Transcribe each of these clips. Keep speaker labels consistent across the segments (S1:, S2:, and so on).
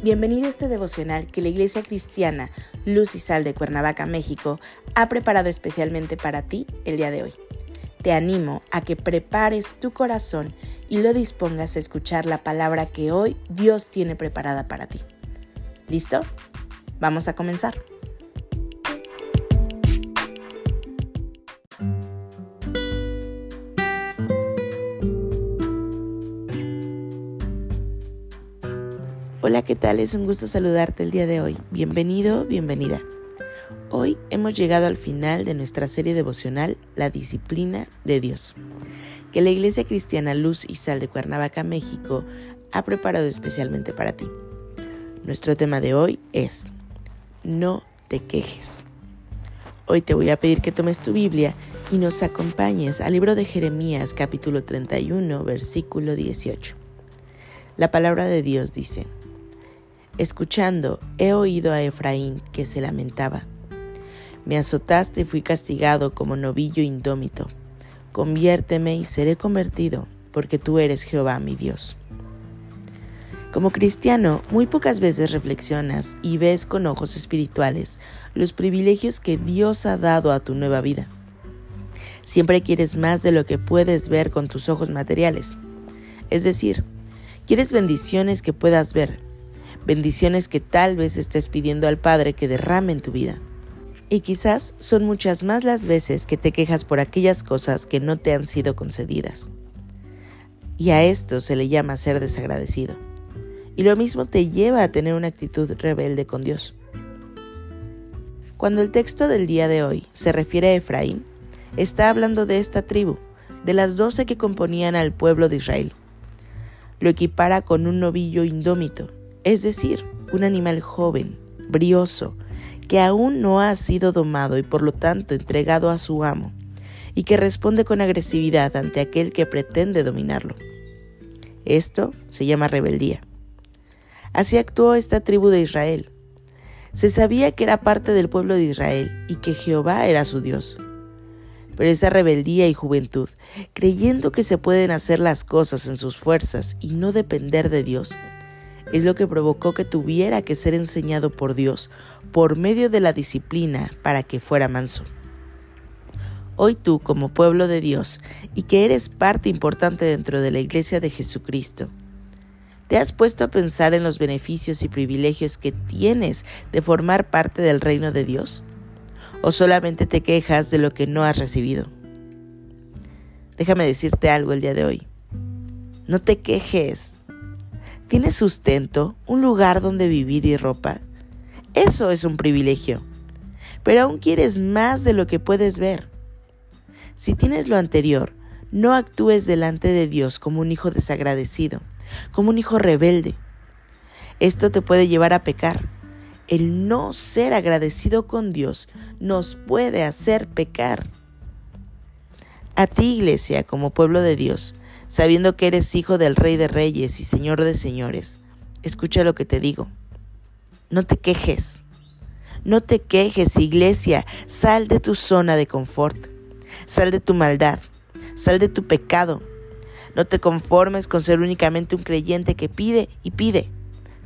S1: Bienvenido a este devocional que la Iglesia Cristiana Luz y Sal de Cuernavaca, México, ha preparado especialmente para ti el día de hoy. Te animo a que prepares tu corazón y lo dispongas a escuchar la palabra que hoy Dios tiene preparada para ti. ¿Listo? Vamos a comenzar. Hola, ¿qué tal? Es un gusto saludarte el día de hoy. Bienvenido, bienvenida. Hoy hemos llegado al final de nuestra serie devocional La disciplina de Dios, que la Iglesia Cristiana Luz y Sal de Cuernavaca, México, ha preparado especialmente para ti. Nuestro tema de hoy es No te quejes. Hoy te voy a pedir que tomes tu Biblia y nos acompañes al libro de Jeremías capítulo 31 versículo 18. La palabra de Dios dice, Escuchando, he oído a Efraín que se lamentaba. Me azotaste y fui castigado como novillo indómito. Conviérteme y seré convertido, porque tú eres Jehová mi Dios. Como cristiano, muy pocas veces reflexionas y ves con ojos espirituales los privilegios que Dios ha dado a tu nueva vida. Siempre quieres más de lo que puedes ver con tus ojos materiales. Es decir, quieres bendiciones que puedas ver, bendiciones que tal vez estés pidiendo al Padre que derrame en tu vida. Y quizás son muchas más las veces que te quejas por aquellas cosas que no te han sido concedidas. Y a esto se le llama ser desagradecido. Y lo mismo te lleva a tener una actitud rebelde con Dios. Cuando el texto del día de hoy se refiere a Efraín, está hablando de esta tribu, de las doce que componían al pueblo de Israel. Lo equipara con un novillo indómito, es decir, un animal joven, brioso, que aún no ha sido domado y por lo tanto entregado a su amo, y que responde con agresividad ante aquel que pretende dominarlo. Esto se llama rebeldía. Así actuó esta tribu de Israel. Se sabía que era parte del pueblo de Israel y que Jehová era su Dios. Pero esa rebeldía y juventud, creyendo que se pueden hacer las cosas en sus fuerzas y no depender de Dios, es lo que provocó que tuviera que ser enseñado por Dios por medio de la disciplina para que fuera manso. Hoy tú, como pueblo de Dios, y que eres parte importante dentro de la iglesia de Jesucristo, ¿te has puesto a pensar en los beneficios y privilegios que tienes de formar parte del reino de Dios? ¿O solamente te quejas de lo que no has recibido? Déjame decirte algo el día de hoy. No te quejes, ¿Tienes sustento, un lugar donde vivir y ropa? Eso es un privilegio. Pero aún quieres más de lo que puedes ver. Si tienes lo anterior, no actúes delante de Dios como un hijo desagradecido, como un hijo rebelde. Esto te puede llevar a pecar. El no ser agradecido con Dios nos puede hacer pecar. A ti, iglesia, como pueblo de Dios, sabiendo que eres hijo del Rey de Reyes y Señor de Señores. Escucha lo que te digo. No te quejes. No te quejes, iglesia. Sal de tu zona de confort. Sal de tu maldad. Sal de tu pecado. No te conformes con ser únicamente un creyente que pide y pide.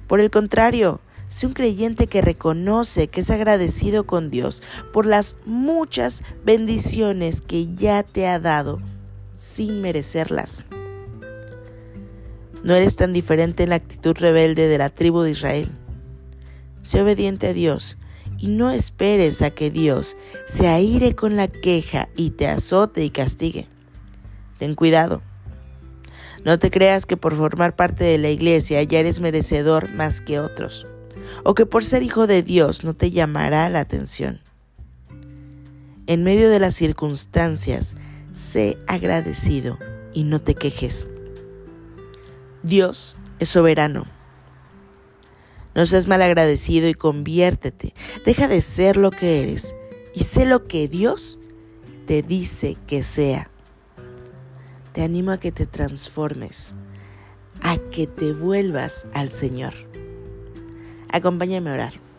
S1: Por el contrario, sé un creyente que reconoce que es agradecido con Dios por las muchas bendiciones que ya te ha dado sin merecerlas. No eres tan diferente en la actitud rebelde de la tribu de Israel. Sé obediente a Dios y no esperes a que Dios se aire con la queja y te azote y castigue. Ten cuidado. No te creas que por formar parte de la iglesia ya eres merecedor más que otros, o que por ser hijo de Dios no te llamará la atención. En medio de las circunstancias, sé agradecido y no te quejes. Dios es soberano. No seas malagradecido y conviértete. Deja de ser lo que eres y sé lo que Dios te dice que sea. Te animo a que te transformes, a que te vuelvas al Señor. Acompáñame a orar.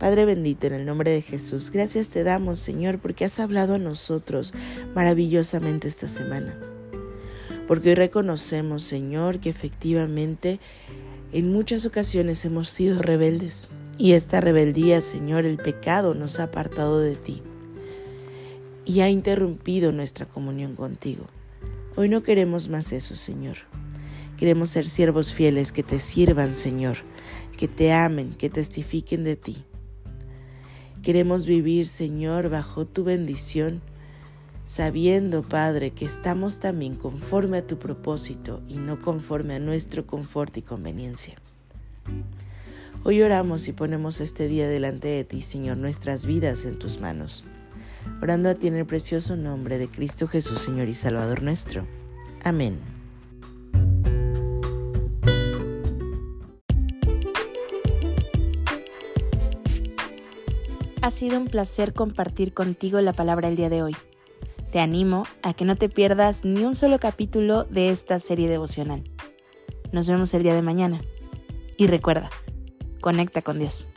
S1: Padre bendito, en el nombre de Jesús, gracias te damos, Señor, porque has hablado a nosotros maravillosamente esta semana. Porque hoy reconocemos, Señor, que efectivamente En muchas ocasiones hemos sido rebeldes y esta rebeldía, Señor, el pecado nos ha apartado de ti y ha interrumpido nuestra comunión contigo. Hoy no queremos más eso, Señor. Queremos ser siervos fieles que te sirvan, Señor, que te amen, que testifiquen de ti. Queremos vivir, Señor, bajo tu bendición, sabiendo, Padre, que estamos también conforme a tu propósito y no conforme a nuestro confort y conveniencia. Hoy oramos y ponemos este día delante de ti, Señor, nuestras vidas en tus manos, orando a ti en el precioso nombre de Cristo Jesús, Señor y Salvador nuestro. Amén.
S2: Ha sido un placer compartir contigo la palabra el día de hoy. Te animo a que no te pierdas ni un solo capítulo de esta serie devocional. Nos vemos el día de mañana. Y recuerda, Conecta con Dios.